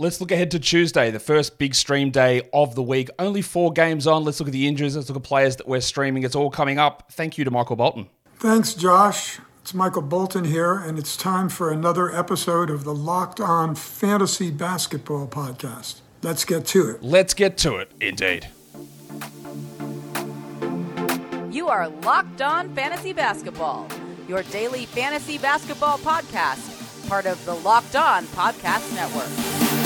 Let's look ahead to Tuesday, the first big stream day of the week. Only four games on. Let's look at the injuries. Let's look at players that we're streaming. It's all coming up. Thank you to Michael Bolton. Thanks, Josh. It's Michael Bolton here, and it's time for another episode of the Locked On Fantasy Basketball Podcast. Let's get to it. Let's get to it, indeed. You are Locked On Fantasy Basketball, your daily fantasy basketball podcast, part of the Locked On Podcast Network.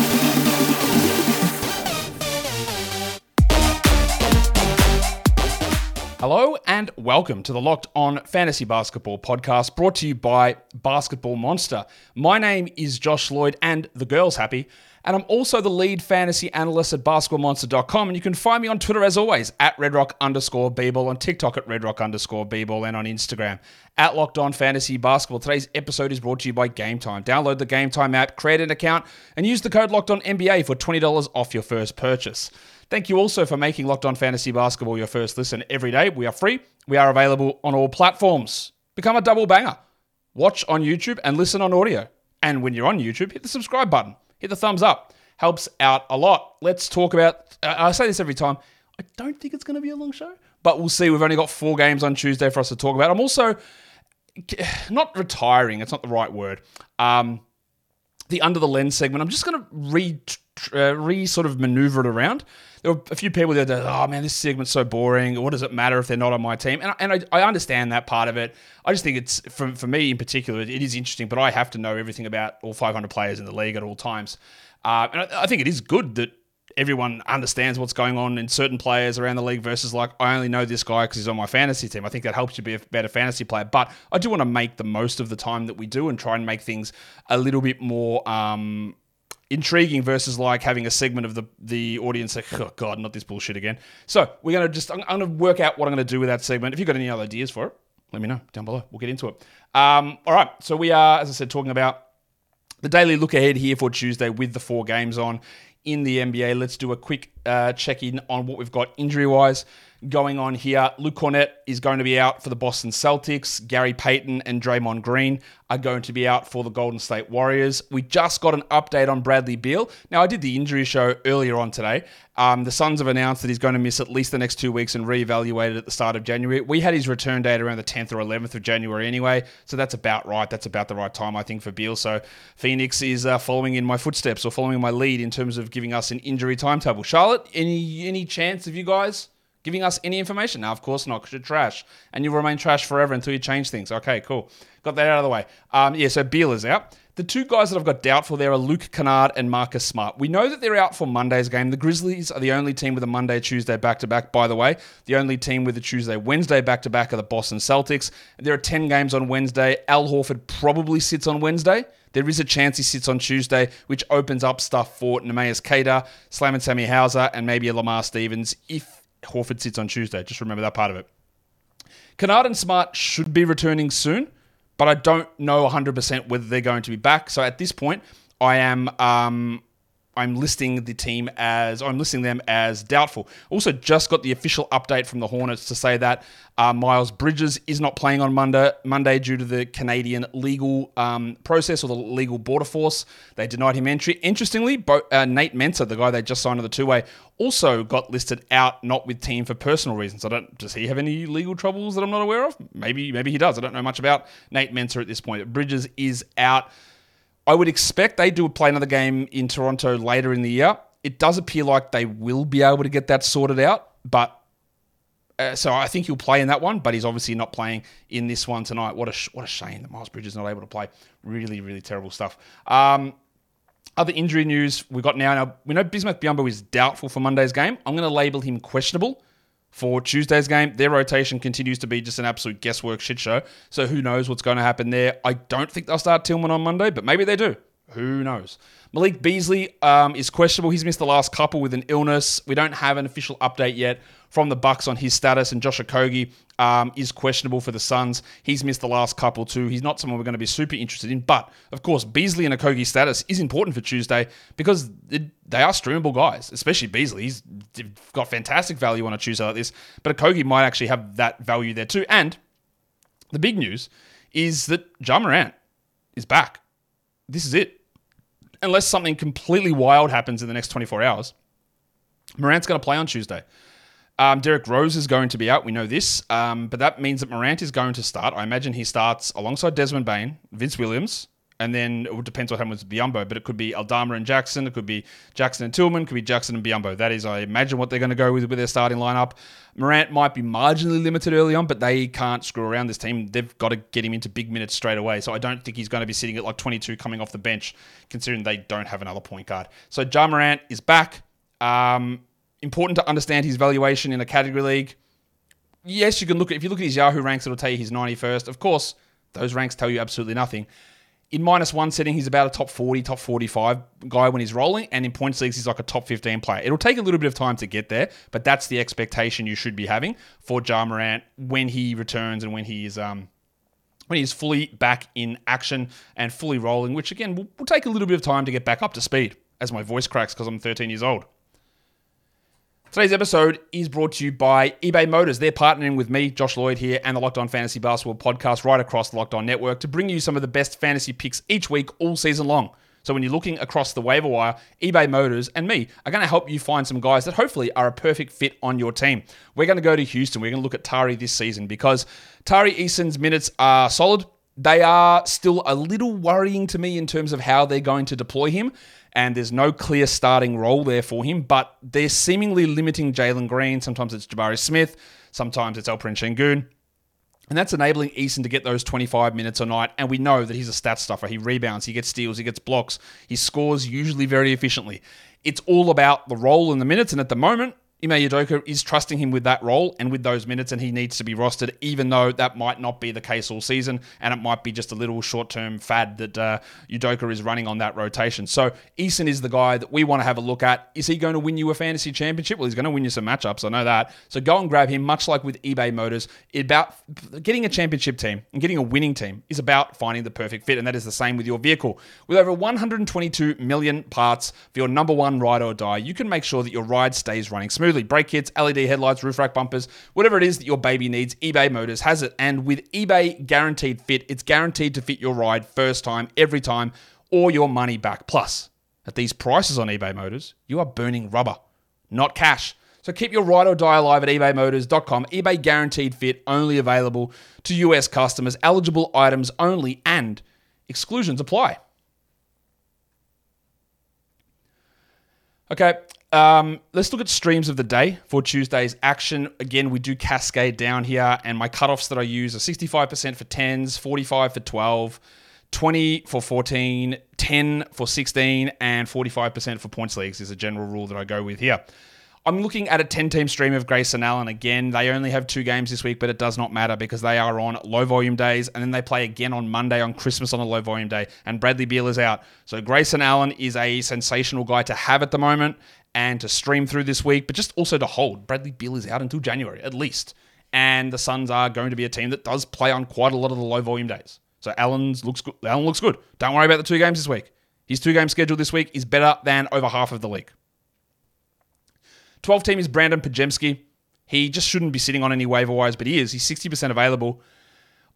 Hello and welcome to the Locked On Fantasy Basketball podcast brought to you by Basketball Monster. My name is Josh Lloyd and the girl's happy, and I'm also the lead fantasy analyst at basketballmonster.com. And you can find me on Twitter as always at redrock underscore bball, on TikTok at redrock underscore bball, and on Instagram at Locked On Fantasy Basketball. Today's episode is brought to you by Game Time. Download the Game Time app, create an account, and use the code Locked On NBA for $20 off your first purchase. Thank you also for making Locked On Fantasy Basketball your first listen every day. We are free. We are available on all platforms. Become a double banger. Watch on YouTube and listen on audio. And when you're on YouTube, hit the subscribe button. Hit the thumbs up. Helps out a lot. Let's talk about. I say this every time. I don't think it's going to be a long show, but we'll see. We've only got four games on Tuesday for us to talk about. I'm also not retiring. It's not the right word. Um, the under the lens segment. I'm just going to re uh, re sort of maneuver it around. There were a few people there that, oh man, this segment's so boring. What does it matter if they're not on my team? And, I, and I, I understand that part of it. I just think it's for, for me in particular, it is interesting. But I have to know everything about all 500 players in the league at all times. Uh, and I, I think it is good that everyone understands what's going on in certain players around the league versus like I only know this guy because he's on my fantasy team. I think that helps you be a better fantasy player. But I do want to make the most of the time that we do and try and make things a little bit more um, intriguing versus like having a segment of the the audience like, oh god, not this bullshit again. So we're gonna just I'm, I'm gonna work out what I'm gonna do with that segment. If you've got any other ideas for it, let me know down below. We'll get into it. Um, all right, so we are, as I said, talking about the daily look ahead here for Tuesday with the four games on in the NBA. Let's do a quick uh, check in on what we've got injury wise going on here. Luke Kornet is going to be out for the Boston Celtics. Gary Payton and Draymond Green are going to be out for the Golden State Warriors. We just got an update on Bradley Beal. Now, I did the injury show earlier on today. Um, the Suns have announced that he's going to miss at least the next two weeks and reevaluated at the start of January. We had his return date around the 10th or 11th of January anyway, so that's about right. That's about the right time, I think, for Beal. So Phoenix is uh, following in my footsteps or following my lead in terms of giving us an injury timetable. Charlotte, any any chance of you guys giving us any information? Now, of course not, because you're trash. And you'll remain trash forever until you change things. Okay, cool. Got that out of the way. Um, yeah, so Beal is out. The two guys that I've got doubtful there are Luke Kennard and Marcus Smart. We know that they're out for Monday's game. The Grizzlies are the only team with a Monday, Tuesday back to back, by the way. The only team with a Tuesday, Wednesday back to back are the Boston Celtics. There are 10 games on Wednesday. Al Horford probably sits on Wednesday. There is a chance he sits on Tuesday, which opens up stuff for Neemias Queta, Slam and Sammy Hauser, and maybe a Lamar Stevens if Horford sits on Tuesday. Just remember that part of it. Kennard and Smart should be returning soon, but I don't know 100% whether they're going to be back. So at this point, I am um, I'm listing the team as I'm listing them as doubtful. Also, just got the official update from the Hornets to say that uh, Miles Bridges is not playing on Monday Monday due to the Canadian legal um, process or the legal border force. They denied him entry. Interestingly, Bo- uh, Nate Mensah, the guy they just signed on the two way, also got listed out, not with team for personal reasons. I don't. Does he have any legal troubles that I'm not aware of? Maybe maybe he does. I don't know much about Nate Mensah at this point. Bridges is out. I would expect they do play another game in Toronto later in the year. It does appear like they will be able to get that sorted out, but uh, so I think he'll play in that one, but he's obviously not playing in this one tonight. What a what a shame that Miles Bridges is not able to play. Really, really terrible stuff. Um, other injury news we got now. Now we know Bismack Biyombo is doubtful for Monday's game. I'm going to label him questionable for Tuesday's game. Their rotation continues to be just an absolute guesswork shit show. So who knows what's going to happen there? I don't think they'll start Tillman on Monday, but maybe they do. Who knows? Malik Beasley um, is questionable. He's missed the last couple with an illness. We don't have an official update yet from the Bucks on his status, and Josh Okogie um, is questionable for the Suns. He's missed the last couple too. He's not someone we're going to be super interested in, but of course, Beasley and Okogie's status is important for Tuesday because it, they are streamable guys, especially Beasley. He's got fantastic value on a Tuesday like this, but Okogie might actually have that value there too. And the big news is that Ja Morant is back. This is it unless something completely wild happens in the next 24 hours, Morant's going to play on Tuesday. Um, Derrick Rose is going to be out. We know this. Um, but that means that Morant is going to start. I imagine he starts alongside Desmond Bane, Vince Williams, and then it depends what happens with Biyombo, but it could be Aldama and Jackson. It could be Jackson and Tillman. It could be Jackson and Biyombo. That is, I imagine, what they're going to go with with their starting lineup. Morant might be marginally limited early on, but they can't screw around this team. They've got to get him into big minutes straight away. So I don't think he's going to be sitting at like 22 coming off the bench, considering they don't have another point guard. So Ja Morant is back. Um, important to understand his valuation in a category league. Yes, you can look at if you look at his Yahoo ranks, it'll tell you he's 91st. Of course, those ranks tell you absolutely nothing. In minus one setting, he's about a top 40, top 45 guy when he's rolling, and in points leagues, he's like a top 15 player. It'll take a little bit of time to get there, but that's the expectation you should be having for Ja Morant when he returns and when he is um, when he's fully back in action and fully rolling, which again will, will take a little bit of time to get back up to speed as my voice cracks because I'm 13 years old. Today's episode is brought to you by eBay Motors. They're partnering with me, Josh Lloyd, here, and the Locked On Fantasy Basketball podcast right across the Locked On Network to bring you some of the best fantasy picks each week, all season long. So when you're looking across the waiver wire, eBay Motors and me are going to help you find some guys that hopefully are a perfect fit on your team. We're going to go to Houston. We're going to look at Tari this season because Tari Eason's minutes are solid. They are still a little worrying to me in terms of how they're going to deploy him and there's no clear starting role there for him, but they're seemingly limiting Jalen Green. Sometimes it's Jabari Smith, sometimes it's Alperen Sengun. And that's enabling Eason to get those 25 minutes a night. And we know that he's a stat stuffer. He rebounds, he gets steals, he gets blocks, he scores usually very efficiently. It's all about the role in the minutes. And at the moment, Ime Udoka is trusting him with that role and with those minutes, and he needs to be rostered, even though that might not be the case all season, and it might be just a little short-term fad that uh, Udoka is running on that rotation. So Eason is the guy that we want to have a look at. Is he going to win you a fantasy championship? Well, he's going to win you some matchups. I know that. So go and grab him. Much like with eBay Motors, about getting a championship team and getting a winning team is about finding the perfect fit, and that is the same with your vehicle. With over 122 million parts for your number one ride or die, you can make sure that your ride stays running smoothly Brake kits, LED headlights, roof rack bumpers, whatever it is that your baby needs, eBay Motors has it. And with eBay Guaranteed Fit, it's guaranteed to fit your ride first time, every time, or your money back. Plus, at these prices on eBay Motors, you are burning rubber, not cash. So keep your ride or die alive at ebaymotors.com. eBay Guaranteed Fit only available to US customers, eligible items only, and exclusions apply. Okay, um, let's look at streams of the day for Tuesday's action. Again, we do cascade down here, and my cutoffs that I use are 65% for 10s, 45 for 12, 20 for 14, 10 for 16, and 45% for points leagues is a general rule that I go with here. I'm looking at a 10 team stream of Grayson Allen again. They only have two games this week, but it does not matter because they are on low volume days and then they play again on Monday on Christmas on a low volume day. And Bradley Beal is out. So Grayson Allen is a sensational guy to have at the moment and to stream through this week, but just also to hold. Bradley Beal is out until January at least. And the Suns are going to be a team that does play on quite a lot of the low volume days. So Allen's looks good. Allen looks good. Don't worry about the two games this week. His two game schedule this week is better than over half of the league. 12 team is Brandin Podziemski. He just shouldn't be sitting on any waiver wires, but he is. He's 60% available.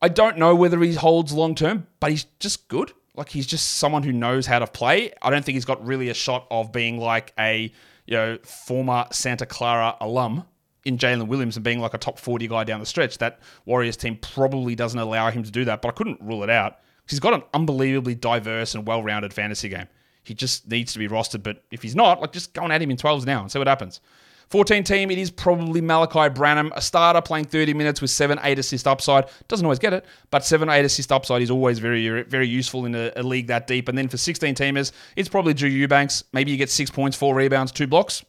I don't know whether he holds long term, but he's just good. Like he's just someone who knows how to play. I don't think he's got really a shot of being like a you know former Santa Clara alum in Jalen Williams and being like a top 40 guy down the stretch. That Warriors team probably doesn't allow him to do that, but I couldn't rule it out. He's got an unbelievably diverse and well-rounded fantasy game. He just needs to be rostered. But if he's not, like just go and add him in 12s now and see what happens. 14 team, it is probably Malachi Branham, a starter playing 30 minutes with 7 8 assist upside. Doesn't always get it, but 7 8 assist upside is always very, very useful in a, a league that deep. And then for 16 teamers, it's probably Drew Eubanks. Maybe you get 6 points, 4 rebounds, 2 blocks.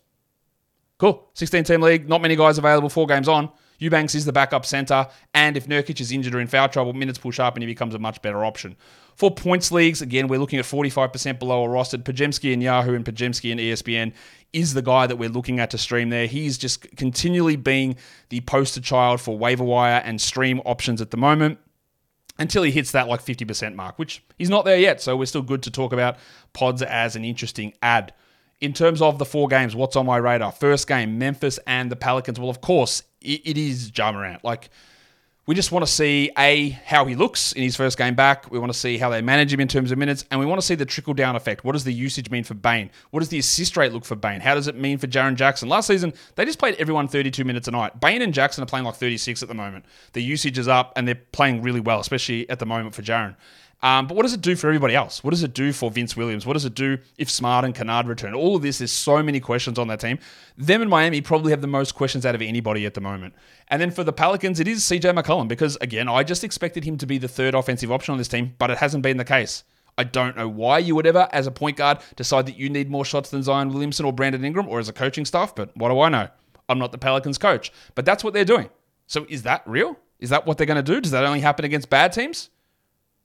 Cool. 16 team league, not many guys available, 4 games on. Eubanks is the backup center, and if Nurkic is injured or in foul trouble, minutes push up and he becomes a much better option. For points leagues, again, we're looking at 45% below a rostered. Podziemski and Yahoo and Podziemski and ESPN is the guy that we're looking at to stream there. He's just continually being the poster child for waiver wire and stream options at the moment until he hits that like 50% mark, which he's not there yet. So we're still good to talk about pods as an interesting ad. In terms of the four games, what's on my radar? First game, Memphis and the Pelicans. Well, of course, it, it is Ja Morant. Like, We just want to see A, how he looks in his first game back. We want to see how they manage him in terms of minutes. And we want to see the trickle down effect. What does the usage mean for Bane? What does the assist rate look for Bane? How does it mean for Jaren Jackson? Last season, they just played everyone 32 minutes a night. Bane and Jackson are playing like 36 at the moment. The usage is up and they're playing really well, especially at the moment for Jaren. Um, but what does it do for everybody else? What does it do for Vince Williams? What does it do if Smart and Kennard return? All of this, there's so many questions on that team. Them and Miami probably have the most questions out of anybody at the moment. And then for the Pelicans, it is CJ McCollum because, again, I just expected him to be the third offensive option on this team, but it hasn't been the case. I don't know why you would ever, as a point guard, decide that you need more shots than Zion Williamson or Brandon Ingram or as a coaching staff, but what do I know? I'm not the Pelicans coach. But that's what they're doing. So is that real? Is that what they're going to do? Does that only happen against bad teams?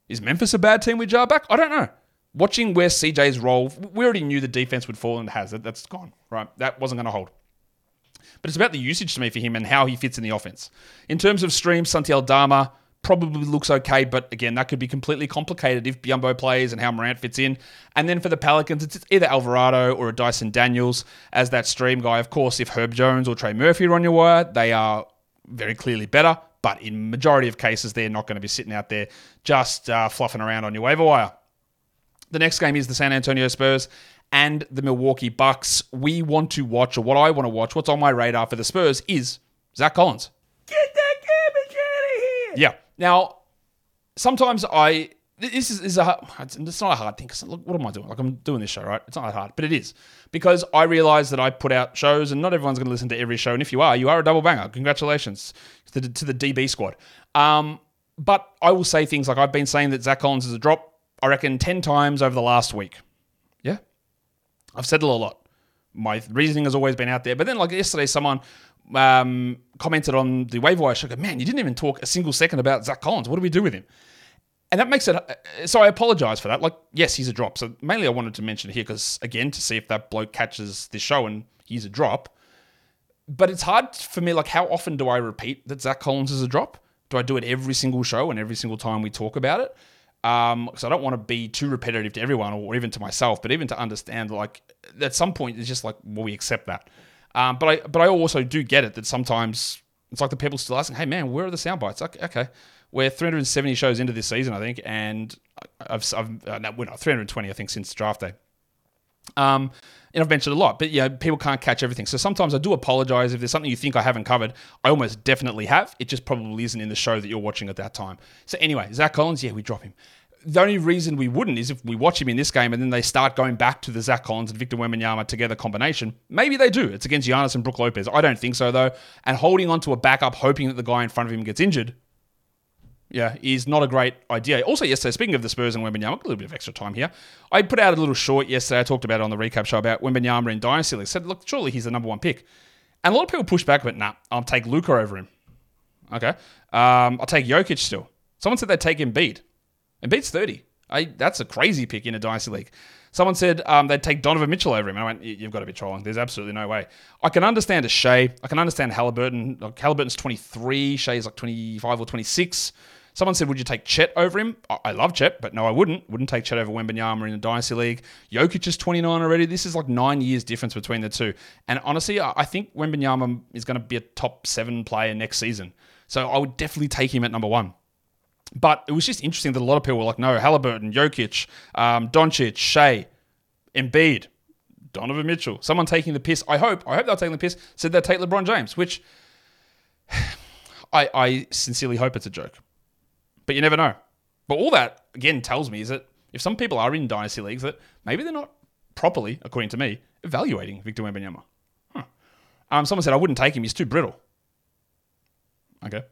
Is Memphis a bad team with Ja back? I don't know. Watching where CJ's role, we already knew the defense would fall and it has. That's gone, right? That wasn't going to hold. But it's about the usage to me for him and how he fits in the offense. In terms of streams, Santi Aldama probably looks okay, but again, that could be completely complicated if Biyombo plays and how Morant fits in. And then for the Pelicans, it's either Alvarado or a Dyson Daniels as that stream guy. Of course, if Herb Jones or Trey Murphy are on your wire, they are very clearly better. But in majority of cases, they're not going to be sitting out there just uh, fluffing around on your waiver wire. The next game is the San Antonio Spurs and the Milwaukee Bucks. We want to watch, or what I want to watch, what's on my radar for the Spurs is Zach Collins. Get that garbage out of here! Yeah. Now, sometimes I this is, is a it's not a hard thing because look what am I doing? Like I'm doing this show right? It's not that hard but it is. Because I realize that I put out shows and not everyone's going to listen to every show and if you are you are a double banger. Congratulations to the, to the DB squad. Um, but I will say things like I've been saying that Zach Collins is a drop I reckon 10 times over the last week. Yeah. I've said it a lot. My reasoning has always been out there but then like yesterday someone um, commented on the waiver wire show man you didn't even talk a single second about Zach Collins. What do we do with him and that makes it so I apologize for that. Like, yes, he's a drop. So mainly I wanted to mention it here because again, to see if that bloke catches this show and he's a drop. But it's hard for me. Like, how often do I repeat that Zach Collins is a drop? Do I do it every single show and every single time we talk about it? Um, so I don't want to be too repetitive to everyone or even to myself, but even to understand, like, at some point, it's just like, well, we accept that. Um, but I, but I also do get it that sometimes it's like the people still asking, "Hey, man, where are the sound bites?" Like, okay, we're 370 shows into this season, I think, and I've, I've uh, no, we're not 320, I think, since draft day. Um, and I've mentioned a lot, but yeah, people can't catch everything. So sometimes I do apologize if there's something you think I haven't covered. I almost definitely have. It just probably isn't in the show that you're watching at that time. So anyway, Zach Collins, yeah, we drop him. The only reason we wouldn't is if we watch him in this game and then they start going back to the Zach Collins and Victor Wembanyama together combination. Maybe they do. It's against Giannis and Brook Lopez. I don't think so though. And holding on to a backup, hoping that the guy in front of him gets injured, yeah, is not a great idea. Also, yesterday, speaking of the Spurs and Wembanyama, a little bit of extra time here. I put out a little short yesterday. I talked about it on the recap show about Wembanyama in Dynasty League. Said, look, surely he's the number one pick. And a lot of people pushed back, but nah, I'll take Luka over him. Okay. Um, I'll take Jokic still. Someone said they'd take Embiid. Embiid's 30. I, that's a crazy pick in a Dynasty League. Someone said um, they'd take Donovan Mitchell over him. And I went, you've got to be trolling. There's absolutely no way. I can understand a Shai. I can understand Halliburton. Halliburton's 23. Shai's like 25 or 26. Someone said, would you take Chet over him? I love Chet, but no, I wouldn't. Wouldn't take Chet over Wembanyama in the Dynasty League. Jokic is 29 already. This is like nine years difference between the two. And honestly, I think Wembanyama is going to be a top seven player next season. So I would definitely take him at number one. But it was just interesting that a lot of people were like, no, Halliburton, Jokic, um, Doncic, Shai, Embiid, Donovan Mitchell. Someone taking the piss. I hope. I hope they're taking the piss. Said they'd take LeBron James, which I, I sincerely hope it's a joke but you never know. But all that again tells me is that if some people are in dynasty leagues, that maybe they're not properly, according to me, evaluating Victor Wembanyama. Huh. Um, someone said I wouldn't take him; he's too brittle. Okay.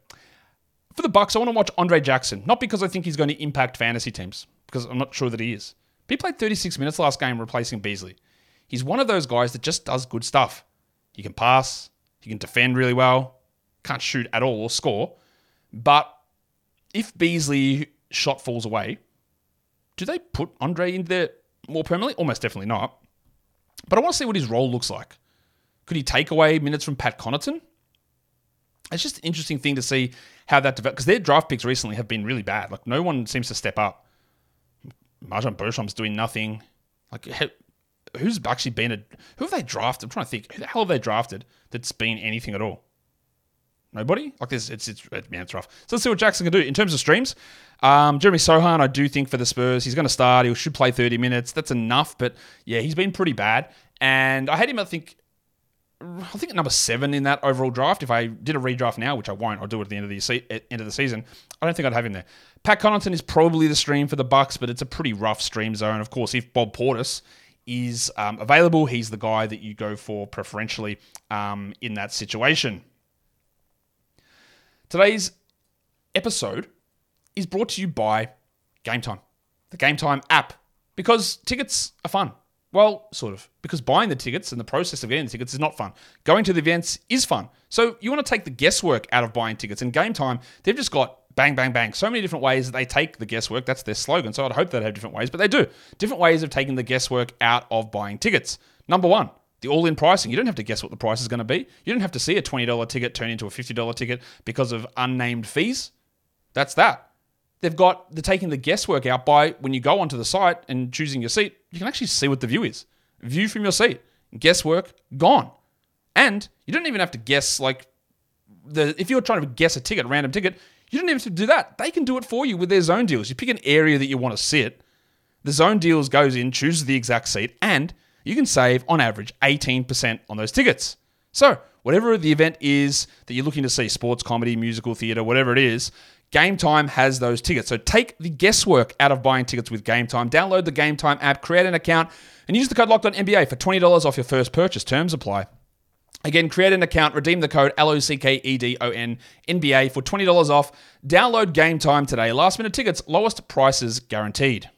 For the Bucks, I want to watch Andre Jackson, not because I think he's going to impact fantasy teams, because I'm not sure that he is. He played 36 minutes last game, replacing Beasley. He's one of those guys that just does good stuff. He can pass, he can defend really well, can't shoot at all or score, but if Beasley shot falls away, do they put Andre in there more permanently? Almost definitely not. But I want to see what his role looks like. Could he take away minutes from Pat Connaughton? It's just an interesting thing to see how that develops because their draft picks recently have been really bad. Like no one seems to step up. MarJon Beauchamp's doing nothing. Like who's actually been a who have they drafted? I'm trying to think. Who the hell have they drafted that's been anything at all? Nobody? Like this, it's, it's, man, it's rough. So let's see what Jackson can do. In terms of streams, um, Jeremy Sochan, I do think for the Spurs, he's going to start. He should play 30 minutes. That's enough, but yeah, he's been pretty bad. And I had him, I think, I think at number seven in that overall draft. If I did a redraft now, which I won't, I'll do it at the end of the se- end of the season. I don't think I'd have him there. Pat Connaughton is probably the stream for the Bucks, but it's a pretty rough stream zone. Of course, if Bob Portis is um, available, he's the guy that you go for preferentially um, in that situation. Today's episode is brought to you by Game Time, the Game Time app, because tickets are fun. Well, sort of, because buying the tickets and the process of getting the tickets is not fun. Going to the events is fun. So you want to take the guesswork out of buying tickets. And Game Time, they've just got bang, bang, bang. So many different ways that they take the guesswork. That's their slogan. So I'd hope they'd have different ways, but they do. Different ways of taking the guesswork out of buying tickets. Number one, the all in pricing. You don't have to guess what the price is going to be. You don't have to see a $20 ticket turn into a $50 ticket because of unnamed fees. That's that. They've got the taking the guesswork out by when you go onto the site and choosing your seat, you can actually see what the view is. View from your seat. Guesswork gone. And you don't even have to guess like the if you're trying to guess a ticket, random ticket, you don't even have to do that. They can do it for you with their zone deals. You pick an area that you want to sit. The zone deals goes in, chooses the exact seat, and you can save on average 18% on those tickets. So, whatever the event is that you're looking to see, sports, comedy, musical, theatre, whatever it is, Game Time has those tickets. So take the guesswork out of buying tickets with Game Time. Download the Game Time app, create an account, and use the code Locked On NBA for $20 off your first purchase. Terms apply. Again, create an account, redeem the code LOCKEDON NBA for $20 off. Download Game Time today. Last minute tickets, lowest prices guaranteed.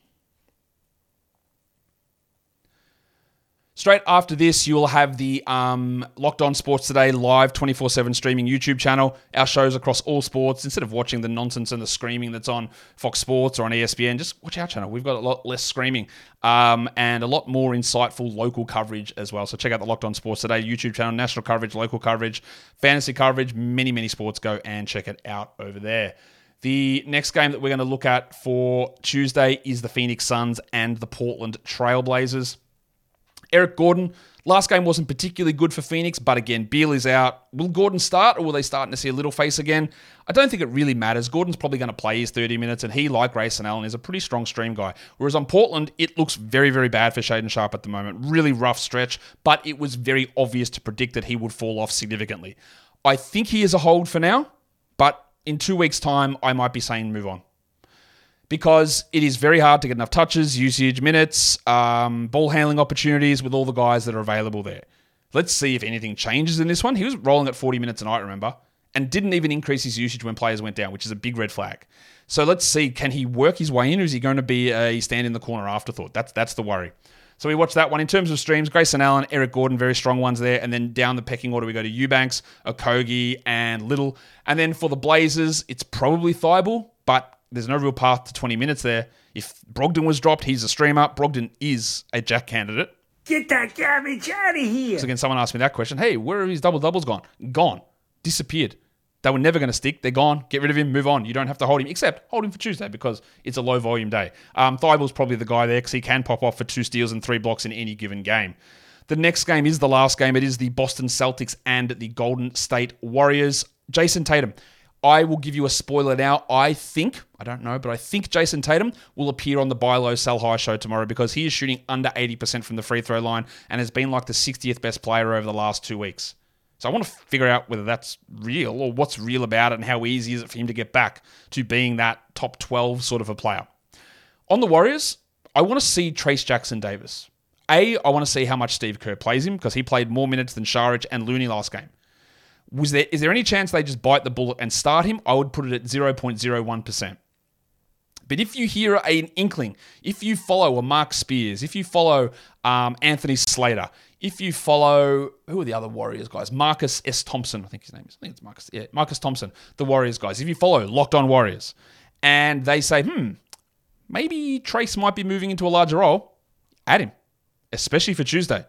Straight after this, you will have the um, Locked On Sports Today live 24 7 streaming YouTube channel. Our shows across all sports. Instead of watching the nonsense and the screaming that's on Fox Sports or on ESPN, just watch our channel. We've got a lot less screaming um, and a lot more insightful local coverage as well. So check out the Locked On Sports Today YouTube channel, national coverage, local coverage, fantasy coverage, many, many sports. Go and check it out over there. The next game that we're going to look at for Tuesday is the Phoenix Suns and the Portland Trailblazers. Eric Gordon, last game wasn't particularly good for Phoenix, but again, Beal is out. Will Gordon start or will they start to see a little face again? I don't think it really matters. Gordon's probably going to play his 30 minutes, and he, like Grayson Allen, is a pretty strong stream guy. Whereas on Portland, it looks very, very bad for Shaedon Sharpe at the moment. Really rough stretch, but it was very obvious to predict that he would fall off significantly. I think he is a hold for now, but in two weeks' time, I might be saying move on because it is very hard to get enough touches, usage, minutes, um, ball handling opportunities with all the guys that are available there. Let's see if anything changes in this one. He was rolling at 40 minutes a night, remember, and didn't even increase his usage when players went down, which is a big red flag. So let's see, can he work his way in, or is he going to be a stand in the corner afterthought? That's that's the worry. So we watched that one. In terms of streams, Grayson Allen, Eric Gordon, very strong ones there. And then down the pecking order, we go to Eubanks, Okogie, and Little. And then for the Blazers, it's probably Thybulle, but there's no real path to 20 minutes there. If Brogdon was dropped, he's a streamer. Brogdon is a jack candidate. Get that garbage out of here. So again, someone asked me that question. Hey, where are his double doubles gone? Gone. Disappeared. They were never going to stick. They're gone. Get rid of him. Move on. You don't have to hold him, except hold him for Tuesday because it's a low volume day. Um, Thybulle's probably the guy there because he can pop off for two steals and three blocks in any given game. The next game is the last game. It is the Boston Celtics and the Golden State Warriors. Jayson Tatum. I will give you a spoiler now. I think, I don't know, but I think Jayson Tatum will appear on the Buy Low Sell High show tomorrow because he is shooting under 80% from the free throw line and has been like the 60th best player over the last two weeks. So I want to figure out whether that's real or what's real about it and how easy is it for him to get back to being that top 12 sort of a player. On the Warriors, I want to see Trayce Jackson Davis. A, I want to see how much Steve Kerr plays him because he played more minutes than Saric and Looney last game. Was there is there any chance they just bite the bullet and start him? I would put it at 0.01%. But if you hear an inkling, if you follow a Marc Spears, if you follow um, Anthony Slater, if you follow who are the other Warriors guys? Marcus S. Thompson, I think his name is. I think it's Marcus. Yeah, Marcus Thompson, the Warriors guys. If you follow Locked On Warriors, and they say, hmm, maybe Trayce might be moving into a larger role, add him, especially for Tuesday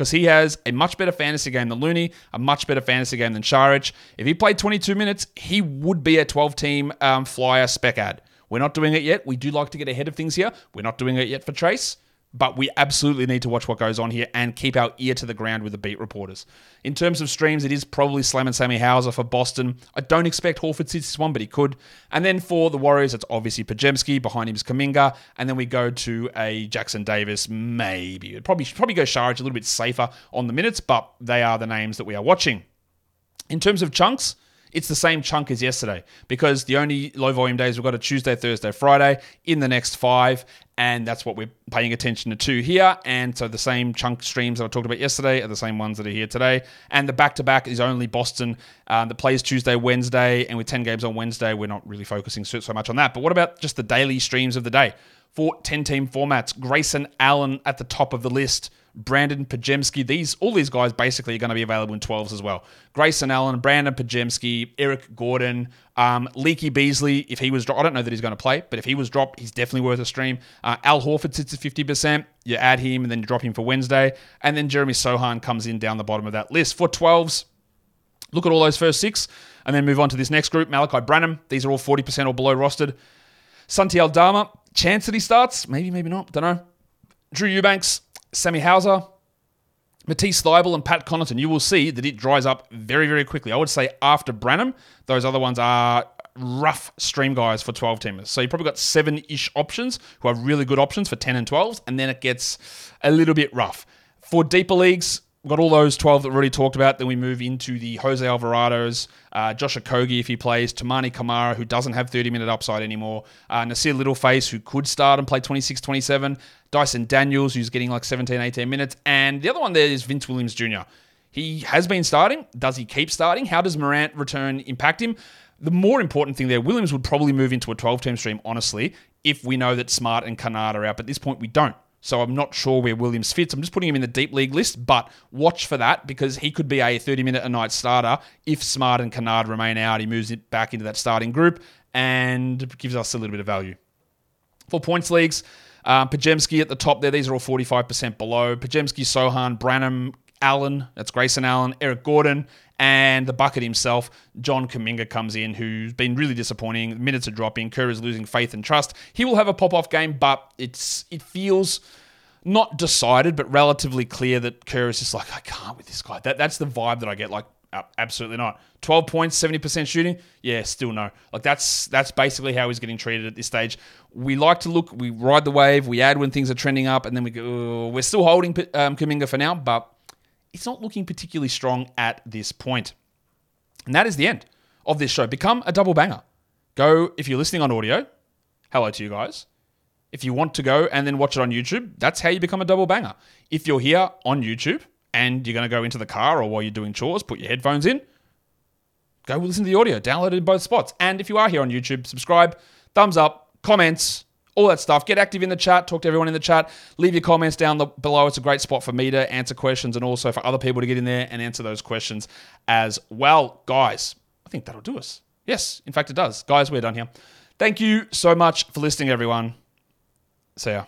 because he has a much better fantasy game than Looney, a much better fantasy game than Saric. If he played 22 minutes, he would be a 12 team um, flyer spec ad. We're not doing it yet. We do like to get ahead of things here. We're not doing it yet for Trayce, but we absolutely need to watch what goes on here and keep our ear to the ground with the beat reporters. In terms of streams, it is probably Slam and Sammy Hauser for Boston. I don't expect Horford sits this one, but he could. And then for the Warriors, it's obviously Podziemski. Behind him is Kuminga. And then we go to a Jackson Davis, maybe. It'd probably, probably go Saric a little bit safer on the minutes, but they are the names that we are watching. In terms of chunks, it's the same chunk as yesterday because the only low volume days we've got a Tuesday, Thursday, Friday in the next five, and that's what we're paying attention to here. And so the same chunk streams that I talked about yesterday are the same ones that are here today. And the back to back is only Boston um, that plays Tuesday, Wednesday, and with 10 games on Wednesday, we're not really focusing so, so much on that. But what about just the daily streams of the day? For 10 team formats, Grayson Allen at the top of the list. Brandin Podziemski. These all these guys basically are going to be available in 12s as well. Grayson Allen, Brandin Podziemski, Eric Gordon, um, Leaky Beasley. If he was dropped, I don't know that he's going to play, but if he was dropped, he's definitely worth a stream. Uh, Al Horford sits at 50%. You add him and then you drop him for Wednesday. And then Jeremy Sochan comes in down the bottom of that list. For 12s, look at all those first six and then move on to this next group. Malachi Branham. These are all 40% or below rostered. Santi Aldama. Chance that he starts. Maybe, maybe not. Don't know. Drew Eubanks. Sammy Hauser, Matisse Thybulle, and Pat Connaughton, you will see that it dries up very, very quickly. I would say after Branham, those other ones are rough stream guys for 12 teamers. So you probably got seven ish options who are really good options for 10 and 12s, and then it gets a little bit rough. For deeper leagues, got all those 12 that we already talked about. Then we move into the Jose Alvarado's, uh, Josh Okogie if he plays, Toumani Camara, who doesn't have 30 minute upside anymore, uh, Nassir Littleface, who could start and play 26 27, Dyson Daniels, who's getting like 17 18 minutes, and the other one there is Vince Williams Jr. He has been starting. Does he keep starting? How does Morant return impact him? The more important thing there, Williams would probably move into a 12 team stream, honestly, if we know that Smart and Kennard are out. But at this point, we don't. So I'm not sure where Williams fits. I'm just putting him in the deep league list, but watch for that because he could be a 30 minute a night starter if Smart and Kennard remain out. He moves it back into that starting group and gives us a little bit of value. For points leagues, um, Podziemski at the top there. These are all 45% below. Podziemski, Sochan, Branham, Allen, that's Grayson Allen, Eric Gordon, and the bucket himself, John Kuminga, comes in, who's been really disappointing. Minutes are dropping. Kerr is losing faith and trust. He will have a pop off game, but it's it feels not decided, but relatively clear that Kerr is just like, I can't with this guy. That, that's the vibe that I get. Like, absolutely not. 12 points, 70% shooting? Yeah, still no. Like, that's that's basically how he's getting treated at this stage. We like to look, we ride the wave, we add when things are trending up, and then we go, we're still holding um, Kuminga for now, but it's not looking particularly strong at this point. And that is the end of this show. Become a double banger. Go, if you're listening on audio, hello to you guys. If you want to go and then watch it on YouTube, that's how you become a double banger. If you're here on YouTube and you're going to go into the car or while you're doing chores, put your headphones in, go listen to the audio, download it in both spots. And if you are here on YouTube, subscribe, thumbs up, comments, all that stuff. Get active in the chat, talk to everyone in the chat, leave your comments down the, below. It's a great spot for me to answer questions and also for other people to get in there and answer those questions as well. Guys, I think that'll do us. Yes, in fact, it does. Guys, we're done here. Thank you so much for listening, everyone. See ya.